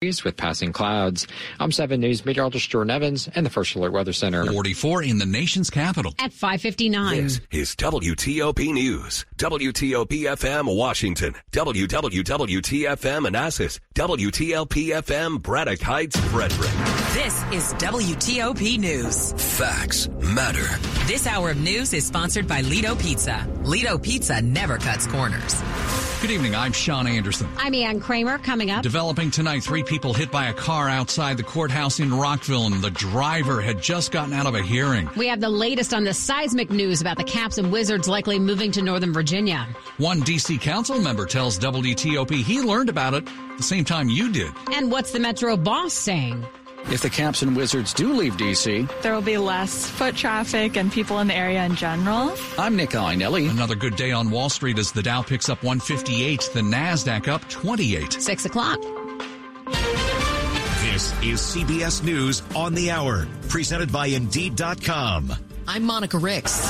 with passing clouds. I'm 7 News meteorologist Jordan Evans and the First Alert Weather Center. 44 in the nation's capital. At 559. This is WTOP News. WTOP FM Washington. WWWTFM Manassas. WTLP FM Braddock Heights Frederick. This is WTOP News. Facts matter. This hour of news is sponsored by Lido Pizza. Lido Pizza never cuts corners. Good evening. I'm Sean Anderson. I'm Ann Kramer. Coming up. Developing tonight, three people hit by a car outside the courthouse in Rockville, and the driver had just gotten out of a hearing. We have the latest on the seismic news about the Caps and Wizards likely moving to Northern Virginia. One D.C. council member tells WTOP he learned about it the same time you did. And what's the Metro boss saying? If the Caps and Wizards do leave D.C., there will be less foot traffic and people in the area in general. I'm Nick Iannelli. Another good day on Wall Street as the Dow picks up 158, the NASDAQ up 28. Six o'clock. Is CBS News on the Hour, presented by Indeed.com. I'm Monica Ricks.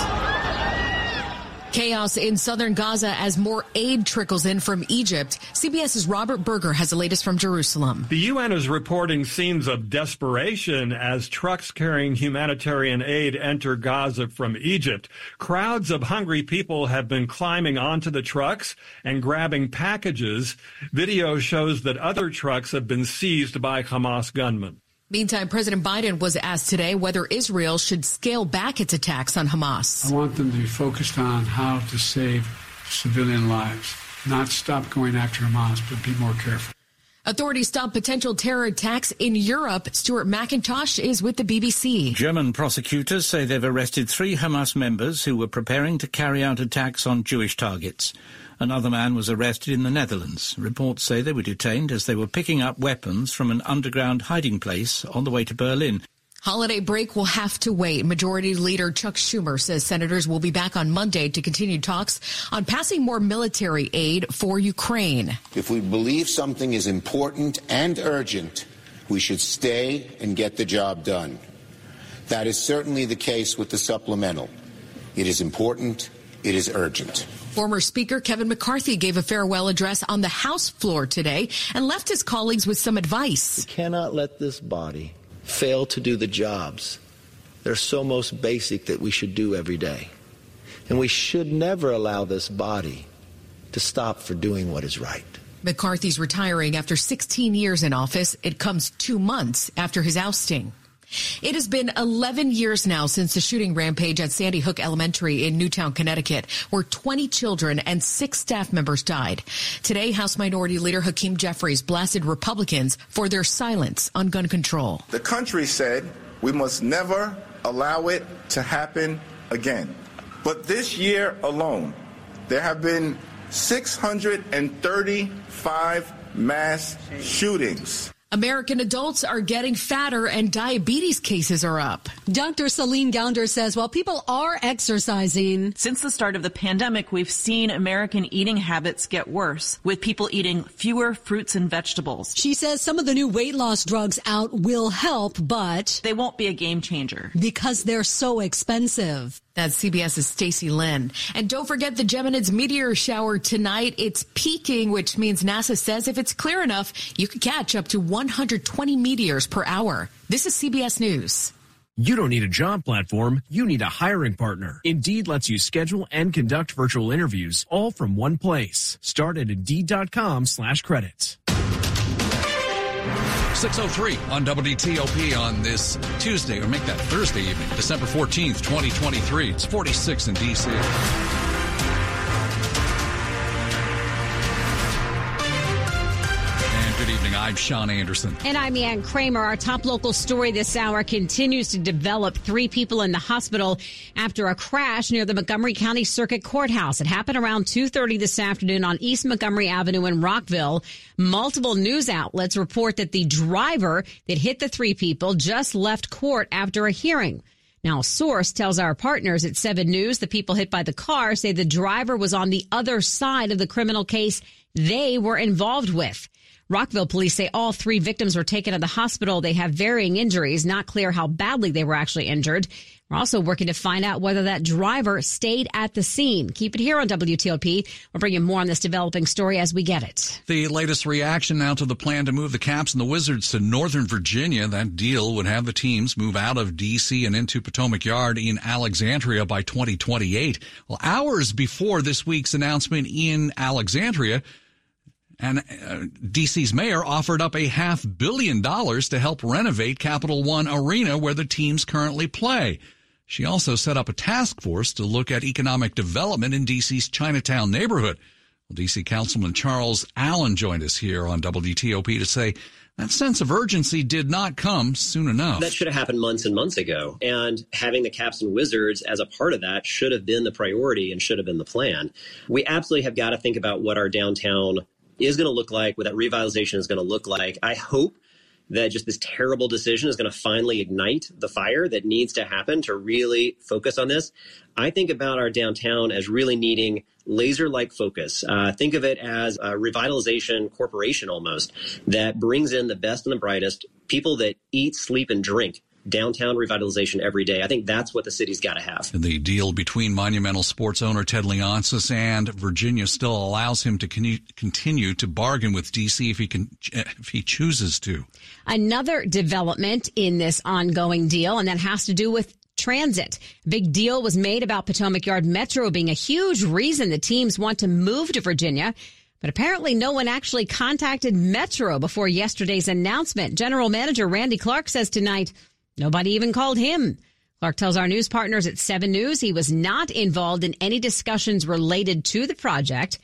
Chaos in southern Gaza as more aid trickles in from Egypt. CBS's Robert Berger has the latest from Jerusalem. The UN is reporting scenes of desperation as trucks carrying humanitarian aid enter Gaza from Egypt. Crowds of hungry people have been climbing onto the trucks and grabbing packages. Video shows that other trucks have been seized by Hamas gunmen. Meantime, President Biden was asked today whether Israel should scale back its attacks on Hamas. I want them to be focused on how to save civilian lives, not stop going after Hamas, but be more careful. Authorities stop potential terror attacks in Europe. Stuart McIntosh is with the BBC. German prosecutors say they've arrested three Hamas members who were preparing to carry out attacks on Jewish targets. Another man was arrested in the Netherlands. Reports say they were detained as they were picking up weapons from an underground hiding place on the way to Berlin. Holiday break will have to wait. Majority Leader Chuck Schumer says senators will be back on Monday to continue talks on passing more military aid for Ukraine. If we believe something is important and urgent, we should stay and get the job done. That is certainly the case with the supplemental. It is important. It is urgent. Former Speaker Kevin McCarthy gave a farewell address on the House floor today and left his colleagues with some advice. We cannot let this body fail to do the jobs that are so most basic that we should do every day. And we should never allow this body to stop for doing what is right. McCarthy's retiring after 16 years in office. It comes two months after his ousting. It has been 11 years now since the shooting rampage at Sandy Hook Elementary in Newtown, Connecticut, where 20 children and six staff members died. Today, House Minority Leader Hakeem Jeffries blasted Republicans for their silence on gun control. The country said we must never allow it to happen again. But this year alone, there have been 635 mass shootings. American adults are getting fatter and diabetes cases are up. Dr. Celine Gounder says while people are exercising, since the start of the pandemic, we've seen American eating habits get worse with people eating fewer fruits and vegetables. She says some of the new weight loss drugs out will help, but they won't be a game changer because they're so expensive. That's CBS's Stacy Lynn. And don't forget the Geminids meteor shower tonight. It's peaking, which means NASA says if it's clear enough, you could catch up to 120 meteors per hour. This is CBS News. You don't need a job platform, you need a hiring partner. Indeed lets you schedule and conduct virtual interviews all from one place. Start at Indeed.com slash credits. 603 on WTOP on this Tuesday, or make that Thursday evening, December 14th, 2023. It's 46 in D.C. I'm Sean Anderson. And I'm Ann Kramer. Our top local story this hour continues to develop. Three people in the hospital after a crash near the Montgomery County Circuit Courthouse. It happened around 2.30 this afternoon on East Montgomery Avenue in Rockville. Multiple news outlets report that the driver that hit the three people just left court after a hearing. Now, a source tells our partners at 7 News the people hit by the car say the driver was on the other side of the criminal case they were involved with. Rockville police say all three victims were taken to the hospital. They have varying injuries, not clear how badly they were actually injured. We're also working to find out whether that driver stayed at the scene. Keep it here on WTOP. We'll bring you more on this developing story as we get it. The latest reaction now to the plan to move the Caps and the Wizards to Northern Virginia. That deal would have the teams move out of D.C. and into Potomac Yard in Alexandria by 2028. Well, hours before this week's announcement in Alexandria, and uh, DC's mayor offered up a half billion dollars to help renovate Capital One Arena where the teams currently play. She also set up a task force to look at economic development in DC's Chinatown neighborhood. Well, DC Councilman Charles Allen joined us here on WTOP to say that sense of urgency did not come soon enough. That should have happened months and months ago. And having the Caps and Wizards as a part of that should have been the priority and should have been the plan. We absolutely have got to think about what our downtown is going to look like, what that revitalization is going to look like. I hope that just this terrible decision is going to finally ignite the fire that needs to happen to really focus on this. I think about our downtown as really needing laser like focus. Uh, think of it as a revitalization corporation almost that brings in the best and the brightest people that eat, sleep, and drink downtown revitalization every day. I think that's what the city's got to have. The deal between Monumental Sports owner Ted Leonsis and Virginia still allows him to con- continue to bargain with DC if he can if he chooses to. Another development in this ongoing deal, and that has to do with transit. Big deal was made about Potomac Yard Metro being a huge reason the teams want to move to Virginia. But apparently no one actually contacted Metro before yesterday's announcement. General Manager Randy Clark says tonight Nobody even called him. Clark tells our news partners at 7 News he was not involved in any discussions related to the project.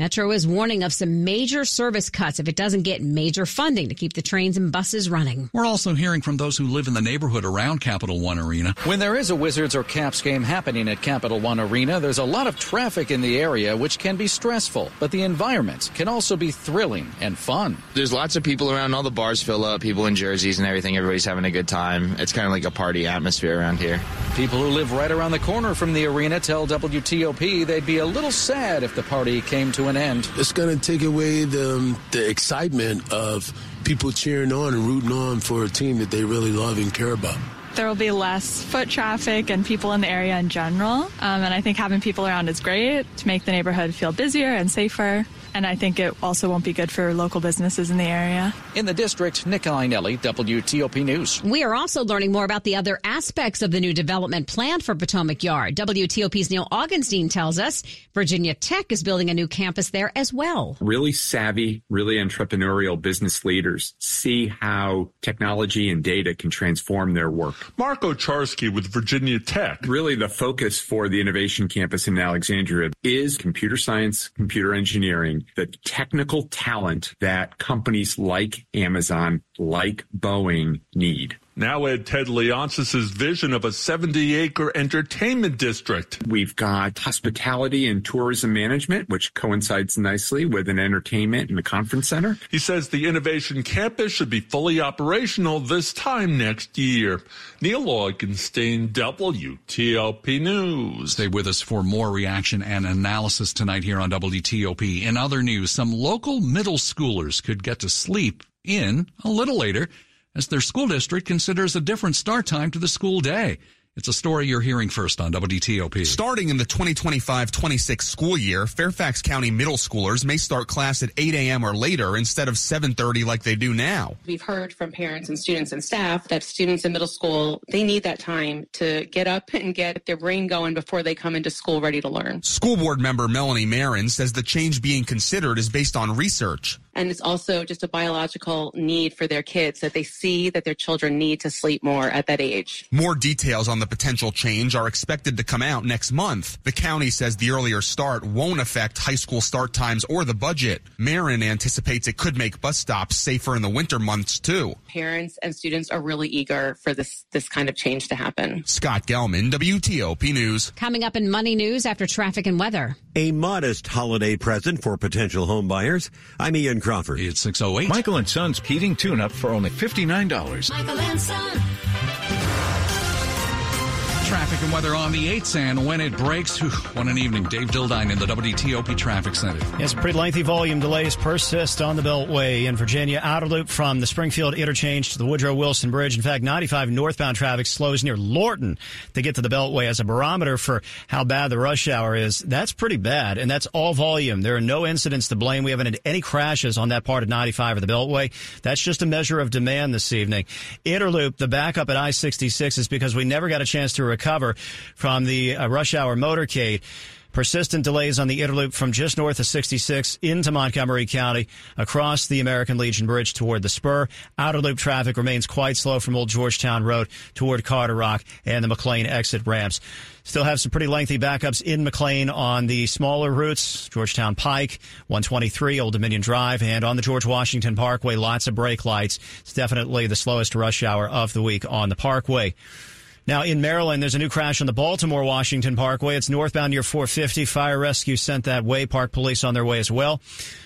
Metro is warning of some major service cuts if it doesn't get major funding to keep the trains and buses running. We're also hearing from those who live in the neighborhood around Capital One Arena. When there is a Wizards or Caps game happening at Capital One Arena, there's a lot of traffic in the area, which can be stressful, but the environment can also be thrilling and fun. There's lots of people around, all the bars fill up, people in jerseys and everything. Everybody's having a good time. It's kind of like a party atmosphere around here. People who live right around the corner from the arena tell WTOP they'd be a little sad if the party came to an end. It's going to take away the, the excitement of people cheering on and rooting on for a team that they really love and care about. There will be less foot traffic and people in the area in general. Um, and I think having people around is great to make the neighborhood feel busier and safer and I think it also won't be good for local businesses in the area. In the district, Nick Iannelli, WTOP News. We are also learning more about the other aspects of the new development plan for Potomac Yard. WTOP's Neil Augenstein tells us Virginia Tech is building a new campus there as well. Really savvy, really entrepreneurial business leaders see how technology and data can transform their work. Mark Owczarski with Virginia Tech. Really, the focus for the innovation campus in Alexandria is computer science, computer engineering, the technical talent that companies like Amazon, like Boeing need. Now add Ted Leonsis' vision of a 70 acre entertainment district. We've got hospitality and tourism management, which coincides nicely with an entertainment and a conference center. He says the innovation campus should be fully operational this time next year. Neil Augenstein, WTOP News. Stay with us for more reaction and analysis tonight here on WTOP. In other news, some local middle schoolers could get to sleep in a little later as their school district considers a different start time to the school day. It's a story you're hearing first on WTOP. Starting in the 2025-26 school year, Fairfax County middle schoolers may start class at 8 a.m. or later instead of 7:30 like they do now. We've heard from parents and students and staff that students in middle school, they need that time to get up and get their brain going before they come into school ready to learn. School board member Melanie Meren says the change being considered is based on research. And it's also just a biological need for their kids that they see that their children need to sleep more at that age. More details on the potential change are expected to come out next month. The county says the earlier start won't affect high school start times or the budget. Meren anticipates it could make bus stops safer in the winter months too. Parents and students are really eager for this this kind of change to happen. Scott Gelman, WTOP News. Coming up in Money News after traffic and weather. A modest holiday present for potential home buyers. I'm Ian Crawford. It's 608. Michael and Son's heating tune up for only $59. Michael and Son. Traffic and weather on the 8th and when it breaks. Whew, what an evening. Dave Dildine in the WTOP Traffic Center. Yes, pretty lengthy volume delays persist on the Beltway in Virginia. Outer loop from the Springfield interchange to the Woodrow Wilson Bridge. In fact, 95 northbound traffic slows near Lorton to get to the Beltway as a barometer for how bad the rush hour is. That's pretty bad, and that's all volume. There are no incidents to blame. We haven't had any crashes on that part of 95 or the Beltway. That's just a measure of demand this evening. Inner Loop, the backup at I-66 is because we never got a chance to recover from the uh, rush hour motorcade. Persistent delays on the Inner Loop from just north of 66 into Montgomery County across the American Legion Bridge toward the spur. Outer loop traffic remains quite slow from Old Georgetown Road toward Carderock and the McLean exit ramps. Still have some pretty lengthy backups in McLean on the smaller routes, Georgetown Pike, 123, Old Dominion Drive, and on the George Washington Parkway, lots of brake lights. It's definitely the slowest rush hour of the week on the Parkway. Now in Maryland, there's a new crash on the Baltimore Washington Parkway. It's northbound near 450. Fire rescue sent that way. Park police on their way as well.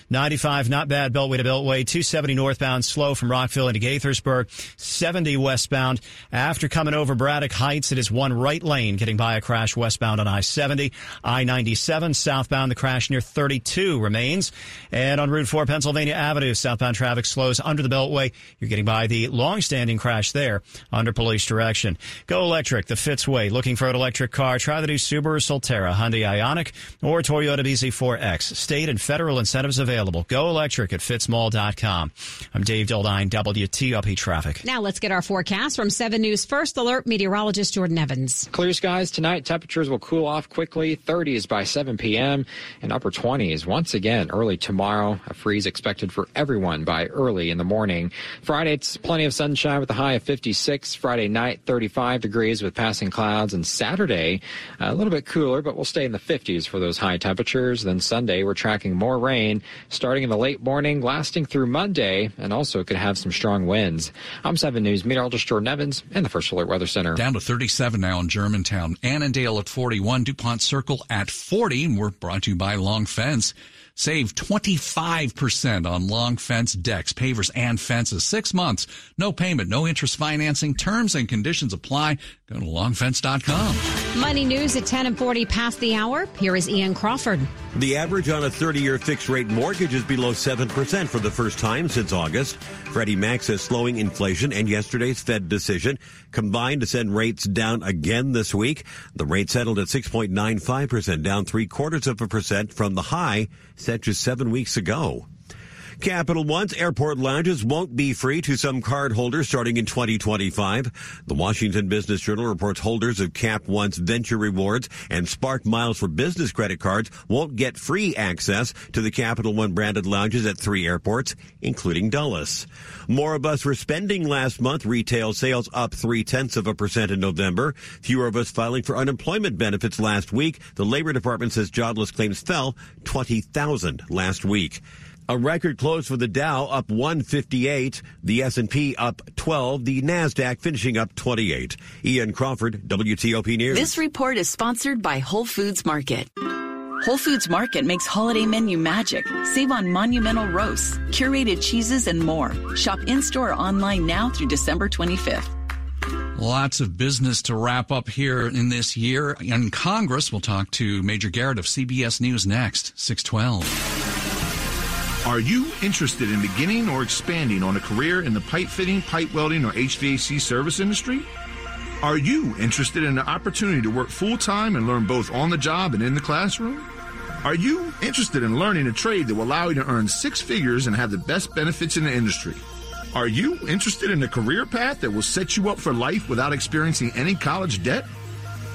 95, not bad, Beltway to Beltway. 270 northbound, slow from Rockville into Gaithersburg. 70 westbound. After coming over Braddock Heights, it is one right lane getting by a crash westbound on I-70. I-97 southbound, the crash near 32 remains. And on Route 4, Pennsylvania Avenue, southbound traffic slows under the Beltway. You're getting by the long-standing crash there under police direction. Go electric, the Fitzway. Looking for an electric car? Try the new Subaru Solterra, Hyundai Ioniq, or Toyota BZ4X. State and federal incentives available. Go electric at fitzmall.com. I'm Dave Dildine, WTOP Traffic. Now let's get our forecast from 7 News First Alert meteorologist Jordan Evans. Clear skies tonight. Temperatures will cool off quickly. 30s by 7 p.m. and upper 20s once again early tomorrow. A freeze expected for everyone by early in the morning. Friday, it's plenty of sunshine with a high of 56. Friday night, 35 degrees with passing clouds. And Saturday, a little bit cooler, but we'll stay in the 50s for those high temperatures. Then Sunday, we're tracking more rain starting in the late morning, lasting through Monday, and also could have some strong winds. I'm 7 News meteorologist Jordan Evans in the First Alert Weather Center. Down to 37 now in Germantown. Annandale at 41, DuPont Circle at 40. And we're brought to you by Long Fence. Save 25% on long fence decks, pavers, and fences. Six months, no payment, no interest financing. Terms and conditions apply. Go to longfence.com. Money news at 10 and 40 past the hour. Here is Ian Crawford. The average on a 30 year fixed rate mortgage is below 7% for the first time since August. Freddie Mac says slowing inflation and yesterday's Fed decision combined to send rates down again this week. The rate settled at 6.95%, down three quarters of a percent from the high set just seven weeks ago. Capital One's airport lounges won't be free to some cardholders starting in 2025. The Washington Business Journal reports holders of Cap One's Venture Rewards and Spark Miles for Business credit cards won't get free access to the Capital One branded lounges at three airports, including Dulles. More of us were spending last month. Retail sales up three tenths of a percent in November. Fewer of us filing for unemployment benefits last week. The Labor Department says jobless claims fell 20,000 last week. A record close for the Dow up 158, the S&P up 12, the Nasdaq finishing up 28. Ian Crawford, WTOP News. This report is sponsored by Whole Foods Market. Whole Foods Market makes holiday menu magic. Save on monumental roasts, curated cheeses, and more. Shop in-store or online now through December 25th. Lots of business to wrap up here in this year. In Congress, we'll talk to Major Garrett of CBS News next, 612. Are you interested in beginning or expanding on a career in the pipe fitting, pipe welding, or HVAC service industry? Are you interested in the opportunity to work full time and learn both on the job and in the classroom? Are you interested in learning a trade that will allow you to earn six figures and have the best benefits in the industry? Are you interested in a career path that will set you up for life without experiencing any college debt?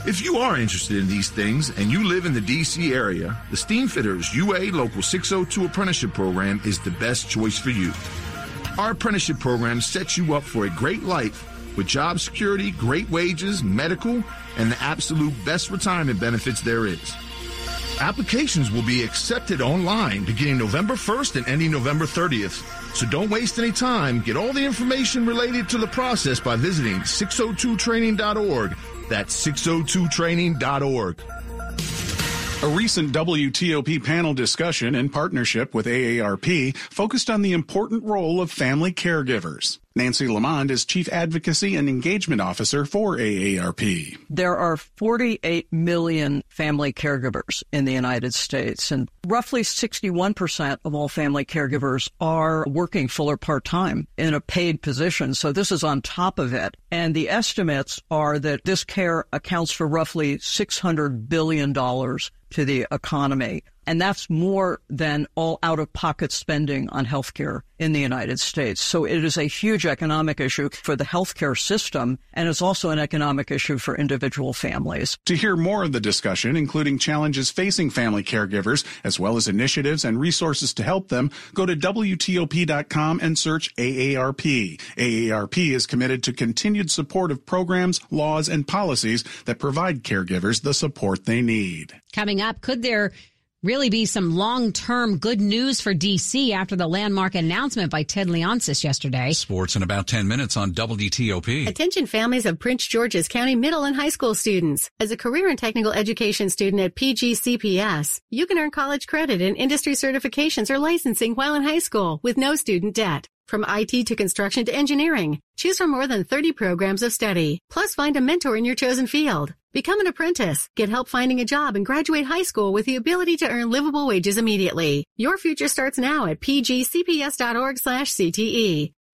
If you are interested in these things and you live in the DC area, the Steamfitters UA Local 602 Apprenticeship Program is the best choice for you. Our apprenticeship program sets you up for a great life with job security, great wages, medical, and the absolute best retirement benefits there is. Applications will be accepted online beginning November 1st and ending November 30th. So don't waste any time. Get all the information related to the process by visiting 602training.org that's 602training.org. A recent WTOP panel discussion in partnership with AARP focused on the important role of family caregivers. Nancy LeaMond is Chief Advocacy and Engagement Officer for AARP. There are 48 million family caregivers in the United States, and roughly 61% of all family caregivers are working full or part time in a paid position. So this is on top of it. And the estimates are that this care accounts for roughly $600 billion to the economy. And that's more than all out of pocket spending on healthcare in the United States. So it is a huge economic issue for the healthcare system, and it's also an economic issue for individual families. To hear more of the discussion, including challenges facing family caregivers, as well as initiatives and resources to help them, go to WTOP.com and search AARP. AARP is committed to continued support of programs, laws, and policies that provide caregivers the support they need. Coming up, could there really be some long-term good news for DC after the landmark announcement by Ted Leonsis yesterday. Sports in about 10 minutes on WTOP. Attention families of Prince George's County middle and high school students. As a career and technical education student at PGCPS, you can earn college credit and industry certifications or licensing while in high school with no student debt. From IT to construction to engineering, choose from more than 30 programs of study. Plus find a mentor in your chosen field. Become an apprentice, get help finding a job, and graduate high school with the ability to earn livable wages immediately. Your future starts now at pgcps.org slash CTE.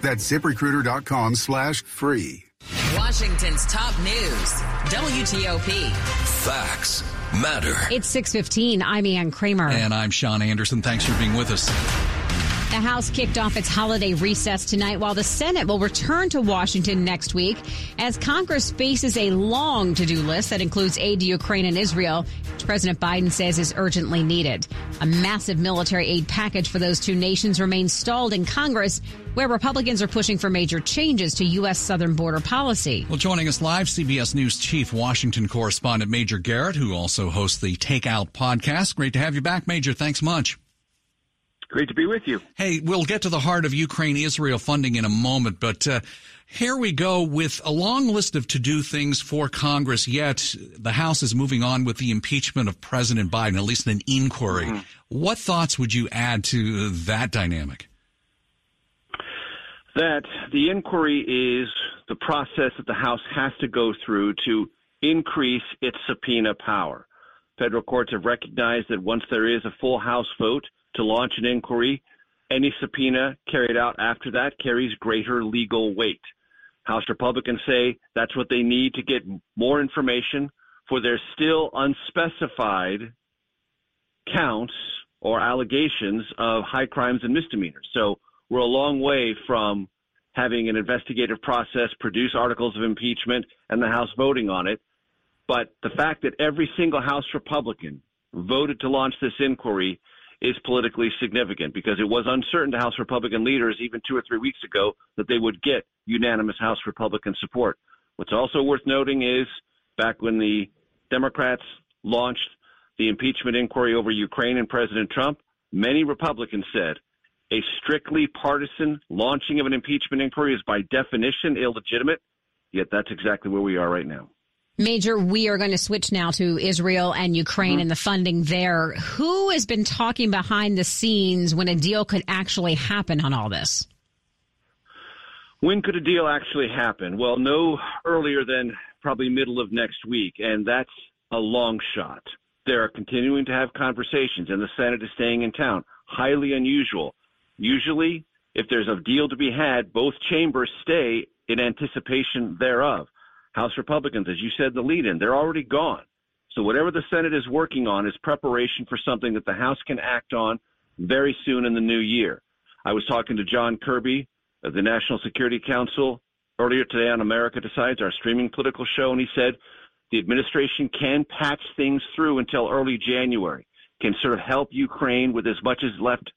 That's ziprecruiter.com slash free. Washington's top news. WTOP. Facts matter. It's 615. I'm Ann Kramer. And I'm Sean Anderson. Thanks for being with us. The House kicked off its holiday recess tonight while the Senate will return to Washington next week as Congress faces a long to-do list that includes aid to Ukraine and Israel, which President Biden says is urgently needed. A massive military aid package for those two nations remains stalled in Congress where Republicans are pushing for major changes to U.S. southern border policy. Well, joining us live, CBS News Chief Washington correspondent Major Garrett, who also hosts the Takeout podcast. Great to have you back, Major. Thanks much. Great to be with you. Hey, we'll get to the heart of Ukraine Israel funding in a moment, but uh, here we go with a long list of to do things for Congress, yet the House is moving on with the impeachment of President Biden, at least an inquiry. Mm-hmm. What thoughts would you add to that dynamic? That the inquiry is the process that the House has to go through to increase its subpoena power. Federal courts have recognized that once there is a full House vote, to launch an inquiry. Any subpoena carried out after that carries greater legal weight. House Republicans say that's what they need to get more information for their still unspecified counts or allegations of high crimes and misdemeanors. So we're a long way from having an investigative process produce articles of impeachment and the House voting on it. But the fact that every single House Republican voted to launch this inquiry is politically significant because it was uncertain to House Republican leaders even two or three weeks ago that they would get unanimous House Republican support. What's also worth noting is back when the Democrats launched the impeachment inquiry over Ukraine and President Trump, many Republicans said a strictly partisan launching of an impeachment inquiry is by definition illegitimate. Yet that's exactly where we are right now. Major, we are going to switch now to Israel and Ukraine mm-hmm. and the funding there. Who has been talking behind the scenes when a deal could actually happen on all this? When could a deal actually happen? Well, no earlier than probably middle of next week, and that's a long shot. They're continuing to have conversations, and the Senate is staying in town. Highly unusual. Usually, if there's a deal to be had, both chambers stay in anticipation thereof. House Republicans, as you said, the lead in, they're already gone. So whatever the Senate is working on is preparation for something that the House can act on very soon in the new year. I was talking to John Kirby of the National Security Council earlier today on America Decides, our streaming political show, and he said the administration can patch things through until early January, can sort of help Ukraine with as much as left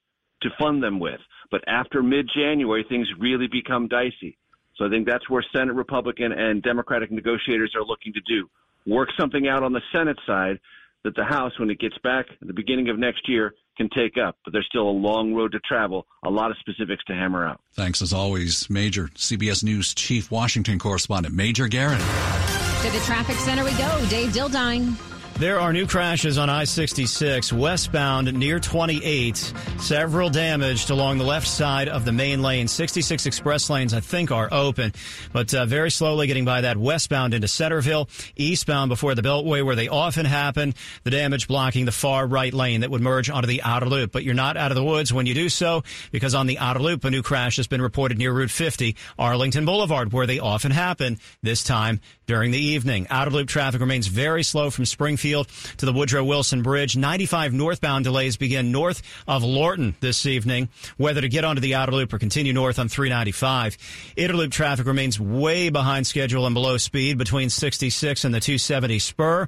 to fund them with. But after mid January, things really become dicey. So I think that's where Senate Republican and Democratic negotiators are looking to do. Work something out on the Senate side that the House, when it gets back at the beginning of next year, can take up. But there's still a long road to travel, a lot of specifics to hammer out. Thanks as always, Major CBS News Chief Washington Correspondent Major Garrett. To the traffic center we go. Dave Dildine. There are new crashes on I 66 westbound near 28. Several damaged along the left side of the main lane. 66 express lanes, I think, are open, but uh, very slowly getting by that westbound into Centreville. Eastbound before the Beltway, where they often happen. The damage blocking the far right lane that would merge onto the outer loop. But you're not out of the woods when you do so, because on the outer loop, a new crash has been reported near Route 50, Arlington Boulevard, where they often happen, this time during the evening. Outer loop traffic remains very slow from Springfield to the Woodrow Wilson Bridge. 95 northbound delays begin north of Lorton this evening. Whether to get onto the outer loop or continue north on 395. Inner Loop traffic remains way behind schedule and below speed between 66 and the 270 spur.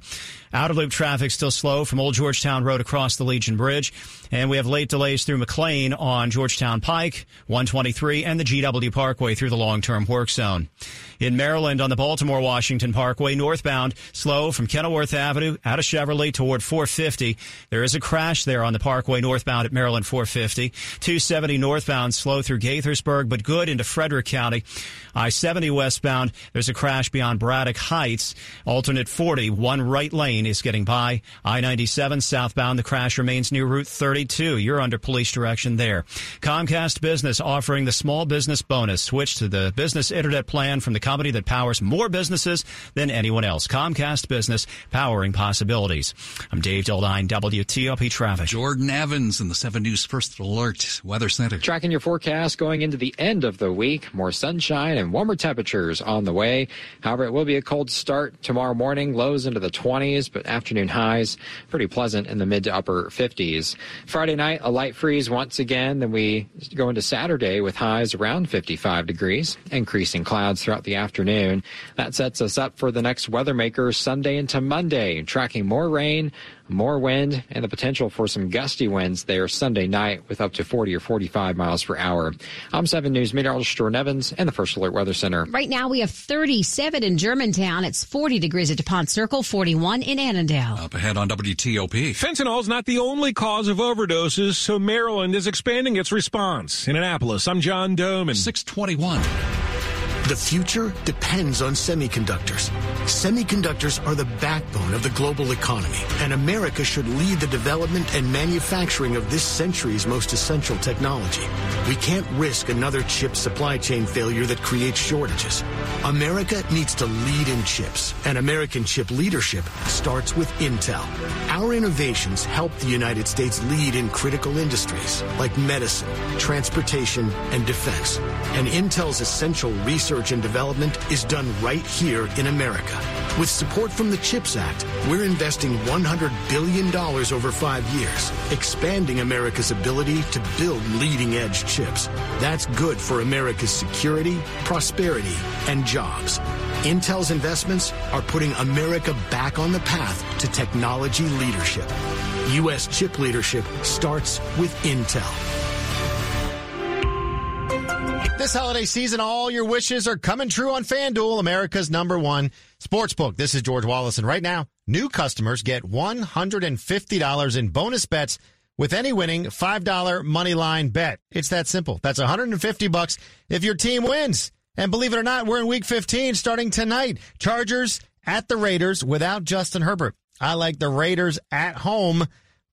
Outer loop traffic still slow from Old Georgetown Road across the Legion Bridge. And we have late delays through McLean on Georgetown Pike, 123, and the GW Parkway through the long-term work zone. In Maryland on the Baltimore Washington Parkway northbound, slow from Kenilworth Avenue out of Cheverly toward 450. There is a crash there on the Parkway northbound at Maryland 450. 270 northbound slow through Gaithersburg, but good into Frederick County. I-70 westbound, there's a crash beyond Braddock Heights. Alternate 40, one right lane is getting by. I-97 southbound, the crash remains near Route 32. You're under police direction there. Comcast Business offering the small business bonus. Switch to the business internet plan from the company that powers more businesses than anyone else. Comcast Business, powering possibilities. I'm Dave Dildine, WTOP Traffic. Jordan Evans in the 7 News First Alert Weather Center. Tracking your forecast going into the end of the week. More sunshine and warmer temperatures on the way. However, it will be a cold start tomorrow morning. Lows into the 20s, but afternoon highs pretty pleasant in the mid to upper 50s. Friday night, a light freeze once again. Then we go into Saturday with highs around 55 degrees. Increasing clouds throughout the afternoon. That sets us up for the next weather makers Sunday into Monday. Tracking more rain, more wind, and the potential for some gusty winds there Sunday night with up to 40 or 45 miles per hour. I'm 7 News meteorologist Jordan Evans and the First Alert Weather Center. Right now we have 37 in Germantown. It's 40 degrees at DuPont Circle, 41 in Annandale. Up ahead on WTOP. Fentanyl is not the only cause of overdoses, so Maryland is expanding its response. In Annapolis, I'm John Domen. 621. The future depends on semiconductors. Semiconductors are the backbone of the global economy, and America should lead the development and manufacturing of this century's most essential technology. We can't risk another chip supply chain failure that creates shortages. America needs to lead in chips, and American chip leadership starts with Intel. Our innovations help the United States lead in critical industries like medicine, transportation, and defense. And Intel's essential research research and development is done right here in America. With support from the CHIPS Act, we're investing $100 billion over five years, expanding America's ability to build leading edge chips. That's good for America's security, prosperity, and jobs. Intel's investments are putting America back on the path to technology leadership. U.S. chip leadership starts with Intel. This holiday season, all your wishes are coming true on FanDuel, America's number one sportsbook. This is George Wallace, and right now, new customers get $150 in bonus bets with any winning $5 money line bet. It's that simple. That's 150 bucks if your team wins. And believe it or not, we're in week 15 starting tonight. Chargers at the Raiders without Justin Herbert. I like the Raiders at home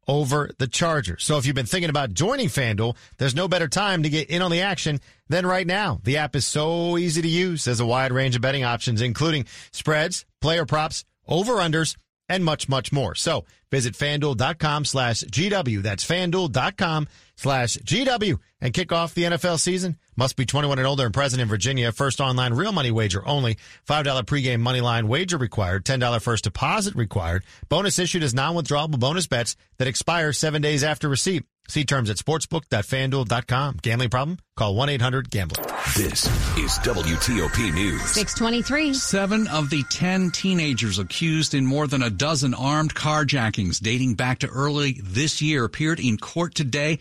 over the Chargers. So if you've been thinking about joining FanDuel, there's no better time to get in on the action than right now. The app is so easy to use. There's a wide range of betting options, including spreads, player props, over-unders, and much, much more. So visit fanduel.com slash GW. That's fanduel.com slash GW and kick off the NFL season. Must be 21 and older and present in Virginia. First online real money wager only. $5 pregame money line wager required. $10 first deposit required. Bonus issued as non-withdrawable bonus bets that expire seven days after receipt. See terms at sportsbook.fanduel.com. Gambling problem? Call 1-800-GAMBLER. This is WTOP News. 623. Seven of the ten teenagers accused in more than a dozen armed carjackings dating back to early this year appeared in court today.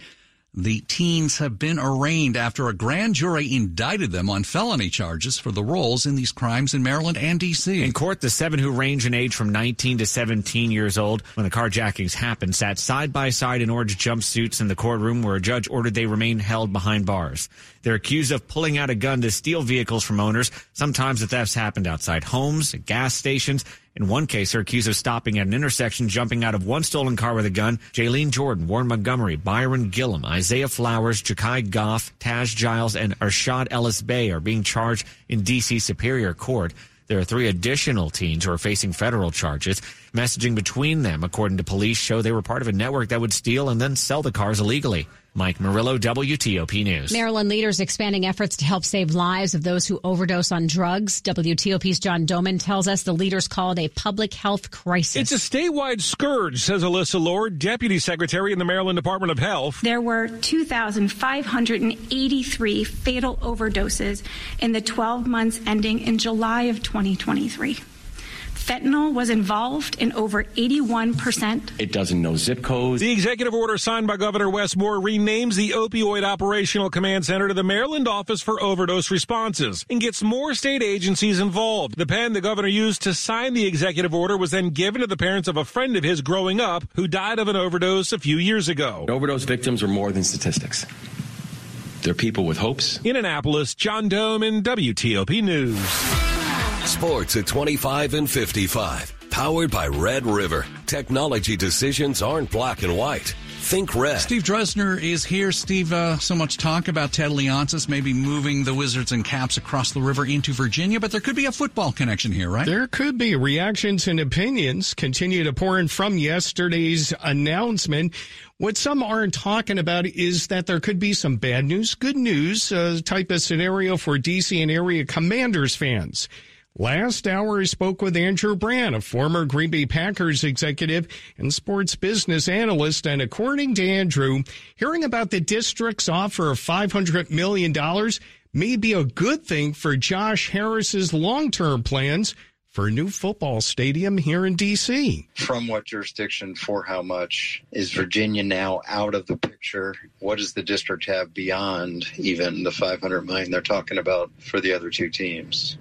The teens have been arraigned after a grand jury indicted them on felony charges for the roles in these crimes in Maryland and D.C. In court, the seven who range in age from 19 to 17 years old when the carjackings happened sat side by side in orange jumpsuits in the courtroom where a judge ordered they remain held behind bars. They're accused of pulling out a gun to steal vehicles from owners. Sometimes the thefts happened outside homes, gas stations, in one case, they're accused of stopping at an intersection, jumping out of one stolen car with a gun. Jaylene Jordan, Warren Montgomery, Byron Gillum, Isaiah Flowers, Jakai Goff, Taj Giles, and Arshad Ellis Bay are being charged in D.C. Superior Court. There are three additional teens who are facing federal charges. Messaging between them, according to police, show they were part of a network that would steal and then sell the cars illegally. Mike Murillo, WTOP News. Maryland leaders expanding efforts to help save lives of those who overdose on drugs. WTOP's John Domen tells us the leaders call it a public health crisis. It's a statewide scourge, says Alyssa Lord, Deputy Secretary in the Maryland Department of Health. There were 2,583 fatal overdoses in the 12 months ending in July of 2023. Fentanyl was involved in over 81%. It doesn't know zip codes. The executive order signed by Governor Wes Moore renames the Opioid Operational Command Center to the Maryland Office for Overdose Responses and gets more state agencies involved. The pen the governor used to sign the executive order was then given to the parents of a friend of his growing up who died of an overdose a few years ago. Overdose victims are more than statistics. They're people with hopes. In Annapolis, John Domen WTOP News. Sports at 25 and 55. Powered by Red River. Technology decisions aren't black and white. Think red. Steve Dresner is here. Steve, uh, so much talk about Ted Leonsis maybe moving the Wizards and Caps across the river into Virginia, but there could be a football connection here, right? There could be. Reactions and opinions continue to pour in from yesterday's announcement. What some aren't talking about is that there could be some bad news, good news uh, type of scenario for DC and area Commanders fans. Last hour, I spoke with Andrew Brandt, a former Green Bay Packers executive and sports business analyst. And according to Andrew, hearing about the district's offer of $500 million may be a good thing for Josh Harris's long-term plans for a new football stadium here in D.C. From what jurisdiction for how much? Is Virginia now out of the picture? What does the district have beyond even the 500 million they're talking about for the other two teams?